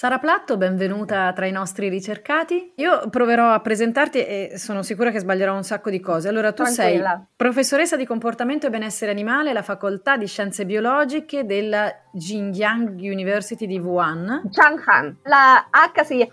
Sara Platto, benvenuta tra i nostri ricercati. Io proverò a presentarti e sono sicura che sbaglierò un sacco di cose. Allora, tu Tranquilla. sei professoressa di comportamento e benessere animale alla facoltà di scienze biologiche della Jinjiang University di Wuhan. Zhanghan. La H si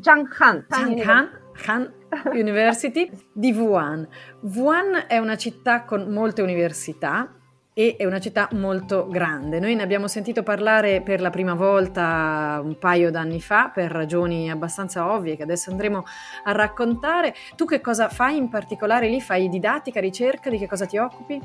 Zhanghan. Zhanghan. Han University di Wuhan. Wuhan è una città con molte università e è una città molto grande. Noi ne abbiamo sentito parlare per la prima volta un paio d'anni fa per ragioni abbastanza ovvie che adesso andremo a raccontare. Tu che cosa fai in particolare lì? Fai didattica, ricerca, di che cosa ti occupi?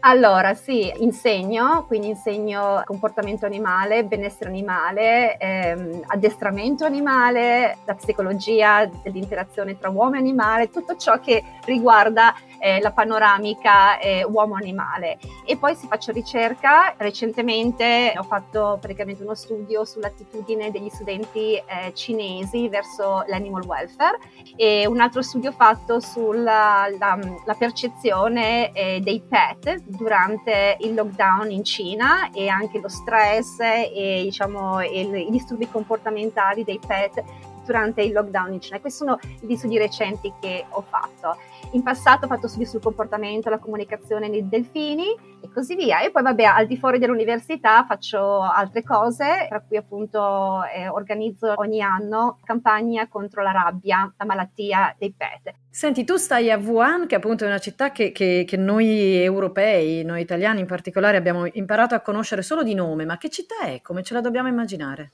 Allora, sì, insegno, quindi insegno comportamento animale, benessere animale, ehm, addestramento animale, la psicologia dell'interazione tra uomo e animale, tutto ciò che riguarda eh, la panoramica eh, uomo-animale. E poi si faccio ricerca, recentemente ho fatto praticamente uno studio sull'attitudine degli studenti eh, cinesi verso l'animal welfare e un altro studio fatto sulla la, la percezione eh, dei pet durante il lockdown in Cina e anche lo stress e diciamo, il, i disturbi comportamentali dei pet durante il lockdown in Cina. Questi sono gli studi recenti che ho fatto. In passato ho fatto studi sul comportamento, la comunicazione nei delfini e così via. E poi vabbè, al di fuori dell'università faccio altre cose, tra cui appunto eh, organizzo ogni anno campagna contro la rabbia, la malattia dei pet. Senti, tu stai a Wuhan, che appunto è una città che, che, che, noi europei, noi italiani in particolare, abbiamo imparato a conoscere solo di nome, ma che città è? Come ce la dobbiamo immaginare?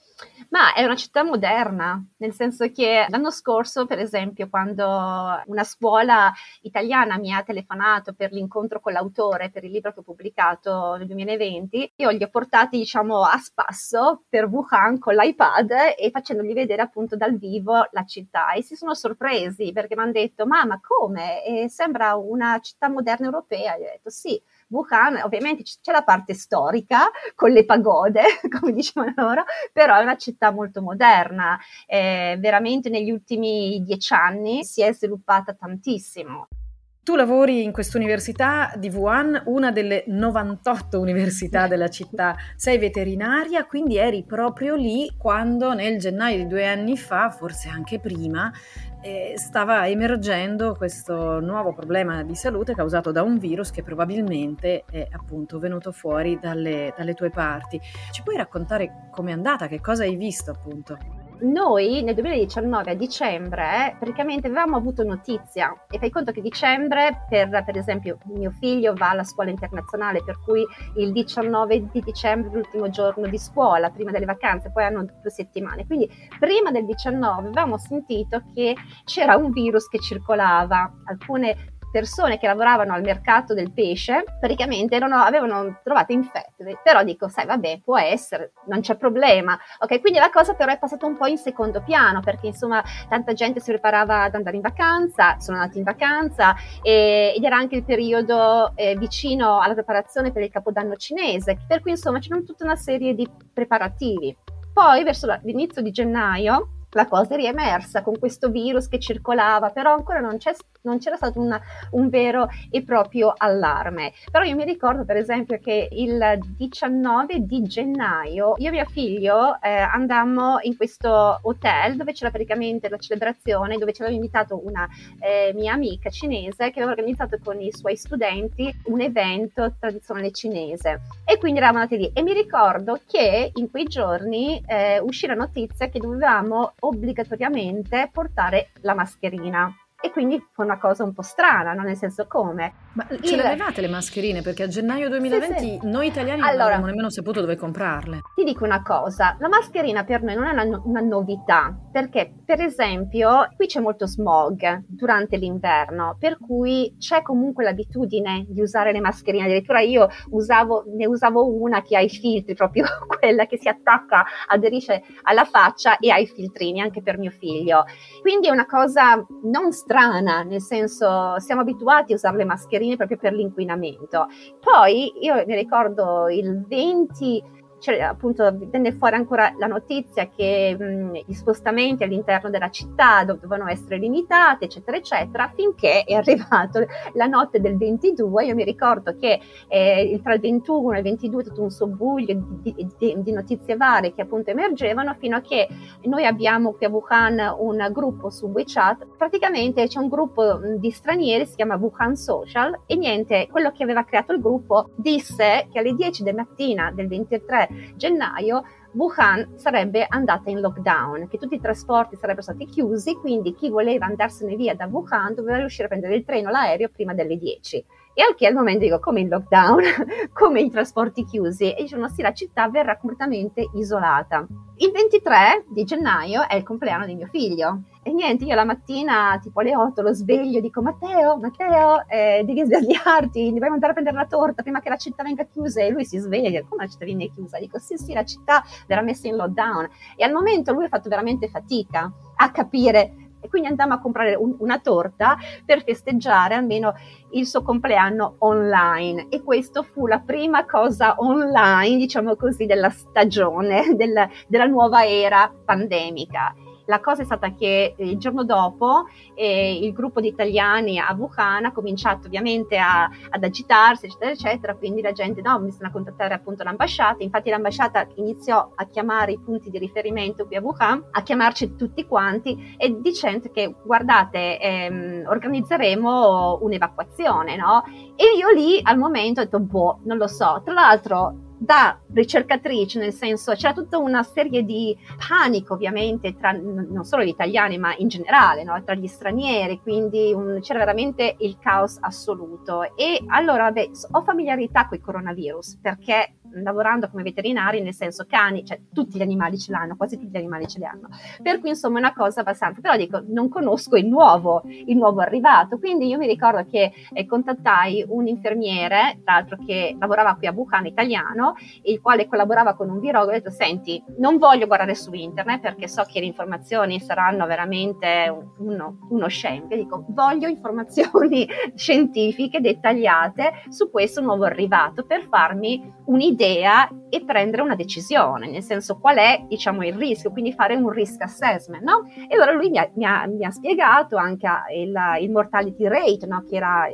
Ma è una città moderna, nel senso che l'anno scorso, per esempio, quando una scuola italiana mi ha telefonato per l'incontro con l'autore per il libro che ho pubblicato nel 2020, io li ho portati, diciamo, a spasso per Wuhan con l'iPad e facendogli vedere appunto dal vivo la città e si sono sorpresi perché mi hanno detto mamma come? E sembra una città moderna europea. Io ho detto sì, Wuhan ovviamente c'è la parte storica con le pagode, come dicevano loro, però è una città molto moderna. Eh, veramente negli ultimi dieci anni si è sviluppata tantissimo. Tu lavori in questa università di Wuhan, una delle 98 università della città. Sei veterinaria, quindi eri proprio lì quando nel gennaio di due anni fa, forse anche prima, eh, stava emergendo questo nuovo problema di salute causato da un virus che probabilmente è appunto venuto fuori dalle, dalle tue parti. Ci puoi raccontare com'è andata, che cosa hai visto appunto? Noi nel 2019 a dicembre praticamente avevamo avuto notizia e fai conto che dicembre per, per esempio mio figlio va alla scuola internazionale per cui il 19 di dicembre l'ultimo giorno di scuola prima delle vacanze poi hanno due settimane. Quindi prima del 19 avevamo sentito che c'era un virus che circolava. Alcune persone che lavoravano al mercato del pesce praticamente erano, avevano trovato infette, però dico, sai, vabbè, può essere, non c'è problema. Ok, quindi la cosa però è passata un po' in secondo piano perché insomma tanta gente si preparava ad andare in vacanza, sono andati in vacanza e, ed era anche il periodo eh, vicino alla preparazione per il capodanno cinese, per cui insomma c'erano tutta una serie di preparativi. Poi verso l'inizio di gennaio la cosa è riemersa con questo virus che circolava, però ancora non, non c'era stato una, un vero e proprio allarme. Però io mi ricordo per esempio che il 19 di gennaio io e mio figlio eh, andammo in questo hotel dove c'era praticamente la celebrazione, dove ci aveva invitato una eh, mia amica cinese che aveva organizzato con i suoi studenti un evento tradizionale cinese e quindi eravamo andati lì e mi ricordo che in quei giorni eh, uscì la notizia che dovevamo obbligatoriamente portare la mascherina. E quindi fu una cosa un po' strana, no? nel senso come. Ma ce Il... le avevate le mascherine? Perché a gennaio 2020 sì, sì. noi italiani allora, non abbiamo nemmeno saputo dove comprarle. Ti dico una cosa, la mascherina per noi non è una, una novità, perché per esempio qui c'è molto smog durante l'inverno, per cui c'è comunque l'abitudine di usare le mascherine, addirittura io usavo, ne usavo una che ha i filtri, proprio quella che si attacca, aderisce alla faccia e ha i filtrini anche per mio figlio. Quindi è una cosa non strana strana, nel senso siamo abituati a usare le mascherine proprio per l'inquinamento. Poi io mi ricordo il 20 cioè, appunto venne fuori ancora la notizia che mh, gli spostamenti all'interno della città dovevano essere limitati, eccetera, eccetera, finché è arrivato la notte del 22. Io mi ricordo che eh, tra il 21 e il 22 è tutto un sobbuglio di, di, di, notizie varie che appunto emergevano, fino a che noi abbiamo qui a Wuhan un gruppo su WeChat. Praticamente c'è un gruppo di stranieri, si chiama Wuhan Social, e niente, quello che aveva creato il gruppo disse che alle 10 del mattina del 23 gennaio Wuhan sarebbe andata in lockdown, che tutti i trasporti sarebbero stati chiusi, quindi chi voleva andarsene via da Wuhan doveva riuscire a prendere il treno l'aereo prima delle 10. E al che al momento dico come in lockdown, come i trasporti chiusi, e dicono sì, la città verrà completamente isolata. Il 23 di gennaio è il compleanno di mio figlio e niente, io la mattina, tipo alle 8, lo sveglio, dico Matteo, Matteo, eh, devi svegliarti, dobbiamo andare a prendere la torta prima che la città venga chiusa. E lui si sveglia, dice, come la città viene chiusa? Dico, sì, sì, la città verrà messa in lockdown. E al momento lui ha fatto veramente fatica a capire e quindi andammo a comprare un, una torta per festeggiare almeno il suo compleanno online e questo fu la prima cosa online, diciamo così, della stagione, del, della nuova era pandemica. La cosa è stata che eh, il giorno dopo eh, il gruppo di italiani a Wuhan ha cominciato ovviamente a, ad agitarsi, eccetera, eccetera, quindi la gente no, bisogna contattare appunto l'ambasciata, infatti l'ambasciata iniziò a chiamare i punti di riferimento qui a Wuhan, a chiamarci tutti quanti e dicendo che guardate, ehm, organizzeremo un'evacuazione, no? E io lì al momento ho detto, boh, non lo so, tra l'altro da ricercatrice, nel senso c'era tutta una serie di panico ovviamente tra non solo gli italiani ma in generale, no? tra gli stranieri, quindi un, c'era veramente il caos assoluto. E allora beh, ho familiarità con il coronavirus perché lavorando come veterinari, nel senso cani, cioè tutti gli animali ce l'hanno, quasi tutti gli animali ce li hanno. Per cui insomma è una cosa abbastanza, però dico, non conosco il nuovo, il nuovo arrivato, quindi io mi ricordo che eh, contattai un infermiere, tra l'altro che lavorava qui a Wuhan italiano, il quale collaborava con un virologo, e ho detto, senti, non voglio guardare su internet perché so che le informazioni saranno veramente uno, uno scempio, dico, voglio informazioni scientifiche dettagliate su questo nuovo arrivato per farmi un'idea idea e prendere una decisione, nel senso qual è diciamo, il rischio, quindi fare un risk assessment. No? E allora lui mi ha, mi ha, mi ha spiegato anche il, il mortality rate, no? che era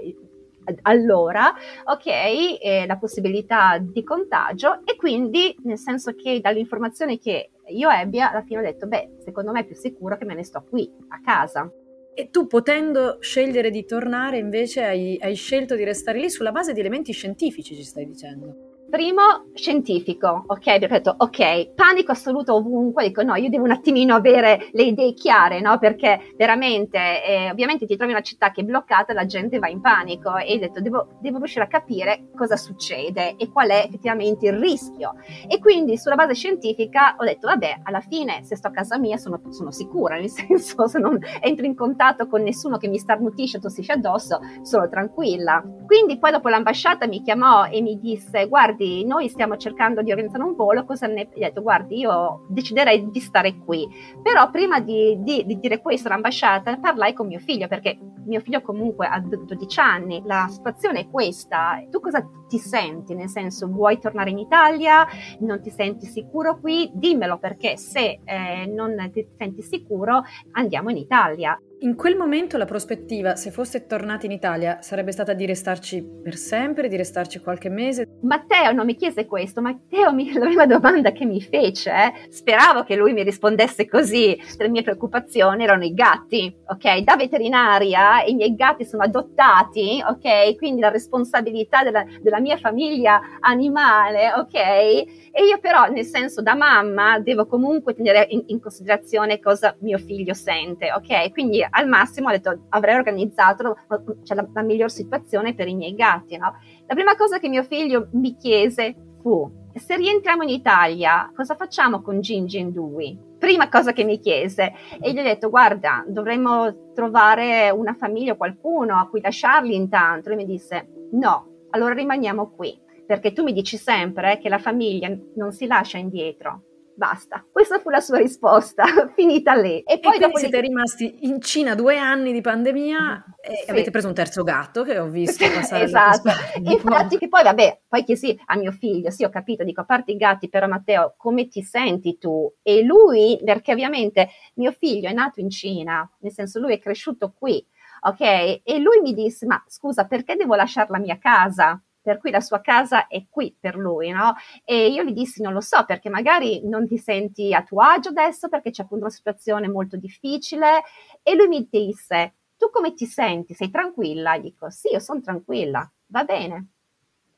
allora, ok, eh, la possibilità di contagio e quindi nel senso che dall'informazione che io ebbi alla fine ho detto, beh, secondo me è più sicuro che me ne sto qui, a casa. E tu potendo scegliere di tornare invece hai, hai scelto di restare lì sulla base di elementi scientifici, ci stai dicendo? Primo, scientifico, ok? Ho detto, ok, panico assoluto ovunque, dico no, io devo un attimino avere le idee chiare, no? Perché veramente, eh, ovviamente ti trovi in una città che è bloccata, la gente va in panico e ho detto, devo, devo, riuscire a capire cosa succede e qual è effettivamente il rischio. E quindi sulla base scientifica ho detto, vabbè, alla fine se sto a casa mia sono, sono sicura, nel senso se non entro in contatto con nessuno che mi starnutisce, tossisce addosso, sono tranquilla. Quindi poi dopo l'ambasciata mi chiamò e mi disse, guarda, guardi, noi stiamo cercando di organizzare un volo, cosa ne hai detto? Guardi, io deciderei di stare qui. Però prima di, di, di dire questo all'ambasciata parlai con mio figlio, perché mio figlio comunque ha 12 anni, la situazione è questa, tu cosa ti senti? Nel senso, vuoi tornare in Italia? Non ti senti sicuro qui? Dimmelo perché se eh, non ti senti sicuro andiamo in Italia. In quel momento la prospettiva, se foste tornati in Italia, sarebbe stata di restarci per sempre, di restarci qualche mese? Matteo non mi chiese questo, Matteo mi, la prima domanda che mi fece, eh, speravo che lui mi rispondesse così, le mie preoccupazioni erano i gatti, ok? Da veterinaria i miei gatti sono adottati, ok? Quindi la responsabilità della, della mia famiglia animale, ok? E io però, nel senso da mamma, devo comunque tenere in, in considerazione cosa mio figlio sente, ok? Quindi al massimo ho detto avrei organizzato cioè, la, la miglior situazione per i miei gatti. No? La prima cosa che mio figlio mi chiese fu se rientriamo in Italia, cosa facciamo con Gingy e Dewey? Prima cosa che mi chiese e gli ho detto guarda dovremmo trovare una famiglia o qualcuno a cui lasciarli intanto. Lui mi disse no, allora rimaniamo qui perché tu mi dici sempre che la famiglia non si lascia indietro, Basta, questa fu la sua risposta, finita lì. E poi e dopo siete rimasti in Cina due anni di pandemia e sì. avete preso un terzo gatto che ho visto passare. esatto, infatti che poi vabbè, poi che sì, a mio figlio, sì ho capito, dico a parte i gatti, però Matteo, come ti senti tu? E lui, perché ovviamente mio figlio è nato in Cina, nel senso lui è cresciuto qui, ok? E lui mi disse, ma scusa, perché devo lasciare la mia casa? Per cui la sua casa è qui per lui, no? E io gli dissi, non lo so, perché magari non ti senti a tuo agio adesso, perché c'è appunto una situazione molto difficile. E lui mi disse, tu come ti senti? Sei tranquilla? Dico, sì, io sono tranquilla, va bene.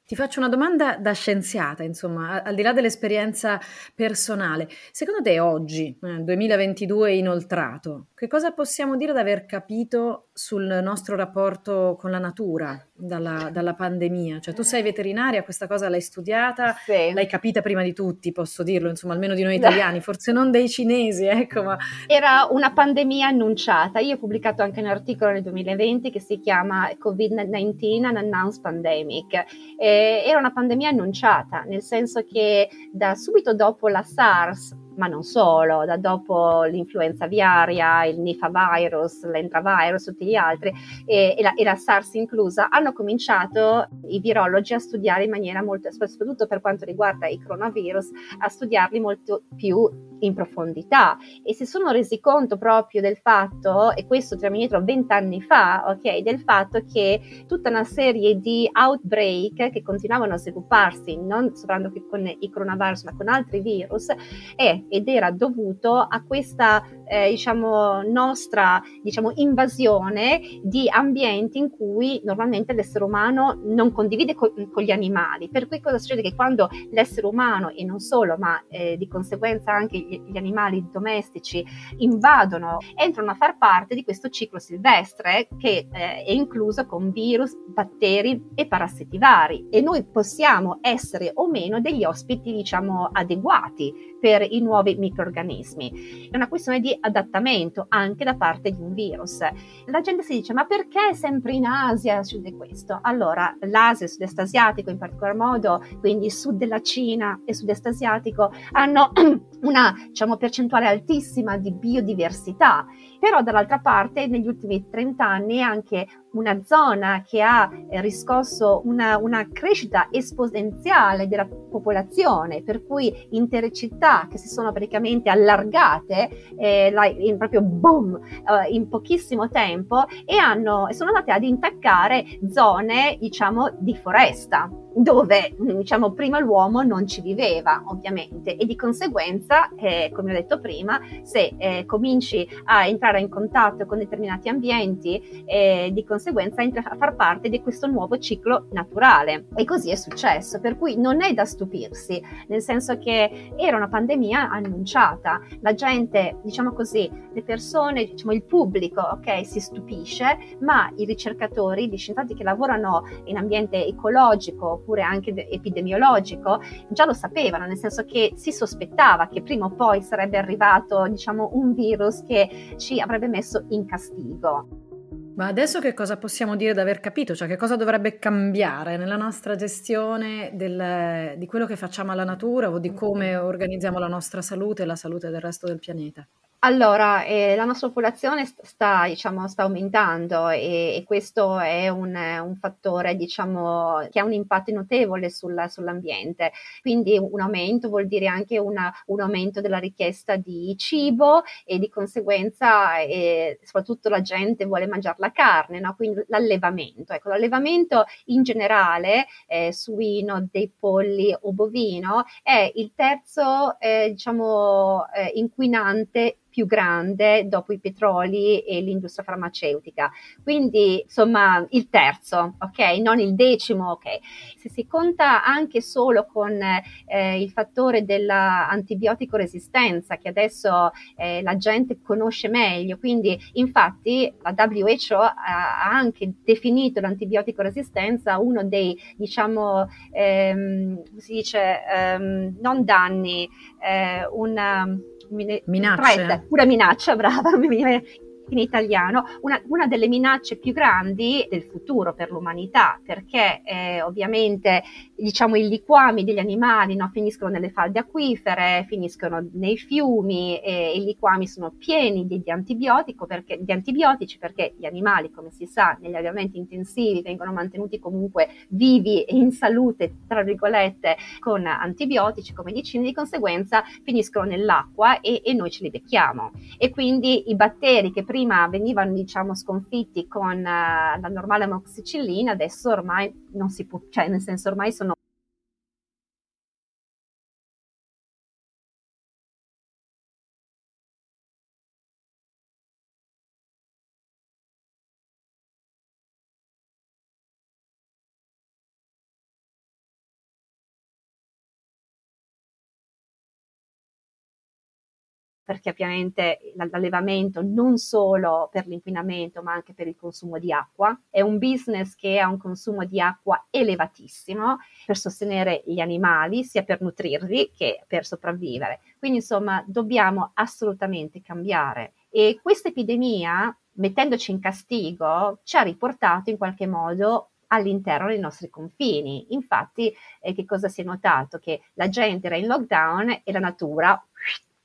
Ti faccio una domanda da scienziata, insomma, al di là dell'esperienza personale. Secondo te oggi, eh, 2022 inoltrato, che cosa possiamo dire di aver capito sul nostro rapporto con la natura dalla, dalla, pandemia? Cioè tu sei veterinaria, questa cosa l'hai studiata, sì. l'hai capita prima di tutti, posso dirlo, insomma, almeno di noi italiani, forse non dei cinesi, ecco, ma... Era una pandemia annunciata. Io ho pubblicato anche un articolo nel 2020 che si chiama Covid-19 An Announced Pandemic. Eh, era una pandemia annunciata, nel senso che da subito dopo la SARS ma non solo, da dopo l'influenza aviaria, il Nifa virus, l'entravirus, tutti gli altri, e, e, la, e, la, SARS inclusa, hanno cominciato i virologi a studiare in maniera molto, soprattutto per quanto riguarda i coronavirus, a studiarli molto più in profondità. E si sono resi conto proprio del fatto, e questo tra indietro vent'anni fa, ok, del fatto che tutta una serie di outbreak che continuavano a svilupparsi, non soltanto con i coronavirus, ma con altri virus, è ed era dovuto a questa eh, diciamo, nostra diciamo, invasione di ambienti in cui normalmente l'essere umano non condivide co- con gli animali. Per cui cosa succede? Che quando l'essere umano, e non solo, ma eh, di conseguenza anche gli, gli, animali domestici invadono, entrano a far parte di questo ciclo silvestre che eh, è incluso con virus, batteri e parassiti vari. E noi possiamo essere o meno degli ospiti, diciamo, adeguati per i nuovi microorganismi. È una questione di adattamento anche da parte di un virus. La gente si dice ma perché sempre in Asia succede questo? Allora l'Asia, il sud-est asiatico in particolar modo, quindi sud della Cina e sud-est asiatico hanno una diciamo, percentuale altissima di biodiversità, però dall'altra parte negli ultimi 30 anni anche una zona che ha eh, riscosso una, una, crescita esponenziale della popolazione, per cui intere città che si sono praticamente allargate eh, la, in proprio boom eh, in pochissimo tempo e hanno, sono andate ad intaccare zone diciamo di foresta dove diciamo prima l'uomo non ci viveva ovviamente. E di conseguenza eh, come ho detto prima se eh, cominci a entrare in contatto con determinati ambienti eh, di conseguenza entri a far parte di questo nuovo ciclo naturale. E così è successo. Per cui non è da stupirsi nel senso che era una pandemia annunciata. La gente diciamo così le persone diciamo il pubblico ok si stupisce ma i ricercatori gli scienziati che lavorano in ambiente ecologico oppure anche epidemiologico, già lo sapevano, nel senso che si sospettava che prima o poi sarebbe arrivato, diciamo, un virus che ci avrebbe messo in castigo. Ma adesso che cosa possiamo dire di aver capito? Cioè che cosa dovrebbe cambiare nella nostra gestione del, di quello che facciamo alla natura o di come organizziamo la nostra salute e la salute del resto del pianeta? Allora, eh, la nostra popolazione sta, diciamo, sta aumentando e, e questo è un, un, fattore diciamo, che ha un impatto notevole sul, sull'ambiente. Quindi un aumento vuol dire anche una, un aumento della richiesta di cibo e di conseguenza eh, soprattutto la gente vuole mangiare la carne, no? quindi l'allevamento. Ecco, l'allevamento in generale, eh, suino, dei polli o bovino, è il terzo eh, diciamo, eh, inquinante più grande dopo i petroli e l'industria farmaceutica. Quindi, insomma, il terzo, ok? Non il decimo, ok? Se si conta anche solo con eh, il fattore dell'antibiotico resistenza, che adesso eh, la gente conosce meglio, quindi infatti la WHO ha anche definito l'antibiotico resistenza uno dei, diciamo, ehm, si dice, ehm, non danni, eh, una minaccia. Threat, pura minaccia, brava, in italiano, una, una, delle minacce più grandi del futuro per l'umanità, perché eh, ovviamente diciamo, i liquami degli animali no, finiscono nelle falde acquifere, finiscono nei fiumi e i liquami sono pieni di, di, perché, di antibiotici perché gli animali, come si sa, negli allevamenti intensivi vengono mantenuti comunque vivi e in salute, tra virgolette, con antibiotici, come medicine, di conseguenza finiscono nell'acqua e, e noi ce li becchiamo. E quindi i batteri che prima venivano diciamo sconfitti con uh, la normale amoxicillina, adesso ormai non si può, cioè nel senso ormai sono perché ovviamente l'allevamento non solo per l'inquinamento ma anche per il consumo di acqua è un business che ha un consumo di acqua elevatissimo per sostenere gli animali sia per nutrirli che per sopravvivere. Quindi insomma dobbiamo assolutamente cambiare e questa epidemia mettendoci in castigo ci ha riportato in qualche modo all'interno dei nostri confini. Infatti, eh, che cosa si è notato? Che la gente era in lockdown e la natura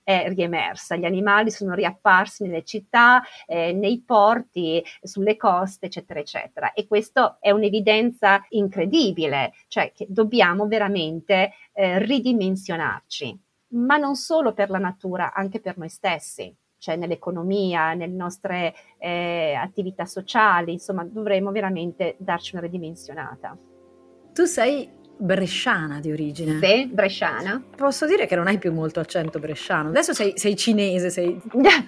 è riemersa, gli animali sono riapparsi nelle città, eh, nei porti, sulle coste, eccetera, eccetera. E questo è un'evidenza incredibile, cioè che dobbiamo veramente eh, ridimensionarci, ma non solo per la natura, anche per noi stessi cioè nell'economia, nelle nostre eh, attività sociali, insomma dovremmo veramente darci una ridimensionata. Tu sei bresciana di origine. Sì, bresciana. Posso dire che non hai più molto accento bresciano. Adesso sei, sei cinese, sei...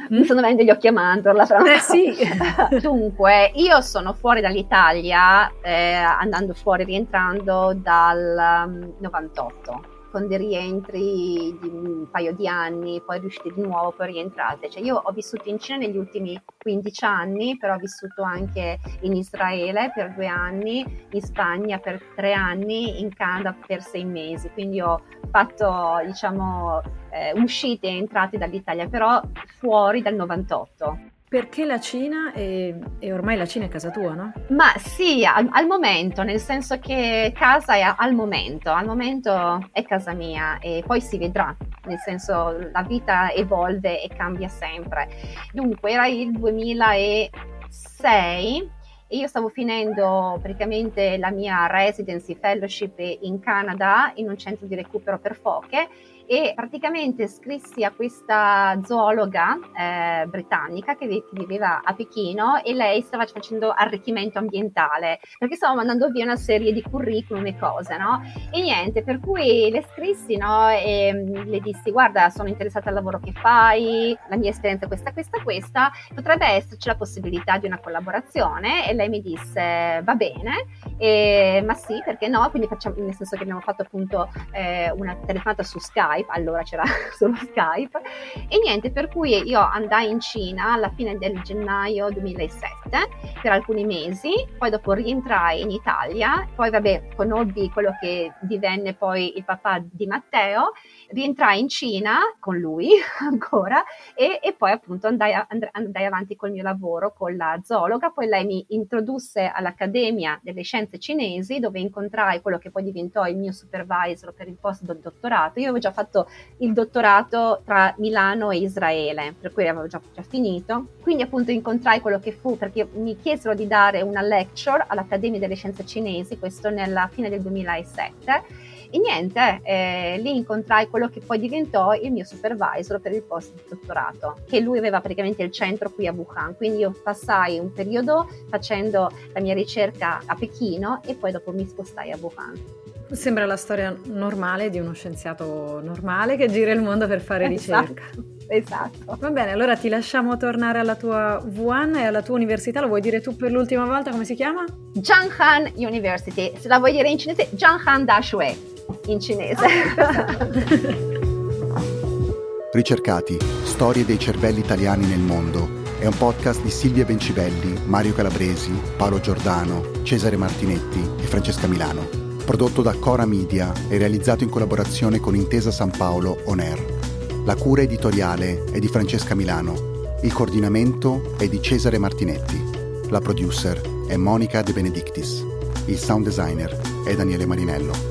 Mi stanno venendo gli occhi a mandorla. Fra eh sì. Dunque, io sono fuori dall'Italia, eh, andando fuori, rientrando dal um, 98 con dei rientri di un paio di anni, poi riuscite di nuovo, poi rientrate. Cioè io ho vissuto in Cina negli ultimi 15 anni, però ho vissuto anche in Israele per due anni, in Spagna per tre anni, in Canada per sei mesi, quindi ho fatto diciamo eh, uscite e entrate dall'Italia, però fuori dal 98. Perché la Cina e, ormai la Cina è casa tua, no? Ma sì, al, al, momento, nel senso che casa è al momento, al momento è casa mia e poi si vedrà, nel senso la vita evolve e cambia sempre. Dunque era il 2006 e io stavo finendo praticamente la mia residency fellowship in Canada in un centro di recupero per foche e praticamente scrissi a questa zoologa eh, britannica che, viveva a Pechino e lei stava facendo arricchimento ambientale perché stavo mandando via una serie di curriculum e cose, no? E niente, per cui le scrissi, no? E mm, le dissi, guarda, sono interessata al lavoro che fai, la mia esperienza è questa, questa, questa, potrebbe esserci la possibilità di una collaborazione e lei mi disse, va bene, e, ma sì, perché no? Quindi facciamo, nel senso che abbiamo fatto appunto eh, una telefonata su Skype Skype, allora c'era solo Skype, e niente, per cui io andai in Cina alla fine del gennaio 2007 per alcuni mesi, poi dopo rientrai in Italia, poi vabbè conobbi quello che divenne poi il papà di Matteo, rientrai in Cina con lui ancora e, e poi appunto andai, andai avanti col mio lavoro con la zoologa, poi lei mi introdusse all'Accademia delle Scienze Cinesi dove incontrai quello che poi diventò il mio supervisor per il post dottorato. Io avevo già fatto il dottorato tra Milano e Israele, per cui avevo già, già finito. Quindi appunto incontrai quello che fu, perché mi chiesero di dare una lecture all'Accademia delle Scienze Cinesi, questo nella fine del 2007. E niente, eh, lì incontrai quello che poi diventò il mio supervisor per il post dottorato, che lui aveva praticamente il centro qui a Wuhan. Quindi io passai un periodo facendo la mia ricerca a Pechino e poi dopo mi spostai a Wuhan. Sembra la storia normale di uno scienziato normale che gira il mondo per fare esatto. ricerca. Esatto. Va bene, allora ti lasciamo tornare alla tua Wuhan e alla tua università. Lo vuoi dire tu per l'ultima volta come si chiama? Jianghan University. Se la vuoi dire in cinese, Jianghan Dashui in cinese. Ricercati, storie dei cervelli italiani nel mondo è un podcast di Silvia Bencivelli, Mario Calabresi, Paolo Giordano, Cesare Martinetti e Francesca Milano. Prodotto da Cora Media e realizzato in collaborazione con Intesa San Paolo On Air. La cura editoriale è di Francesca Milano. Il coordinamento è di Cesare Martinetti. La producer è Monica De Benedictis. Il sound designer è Daniele Marinello.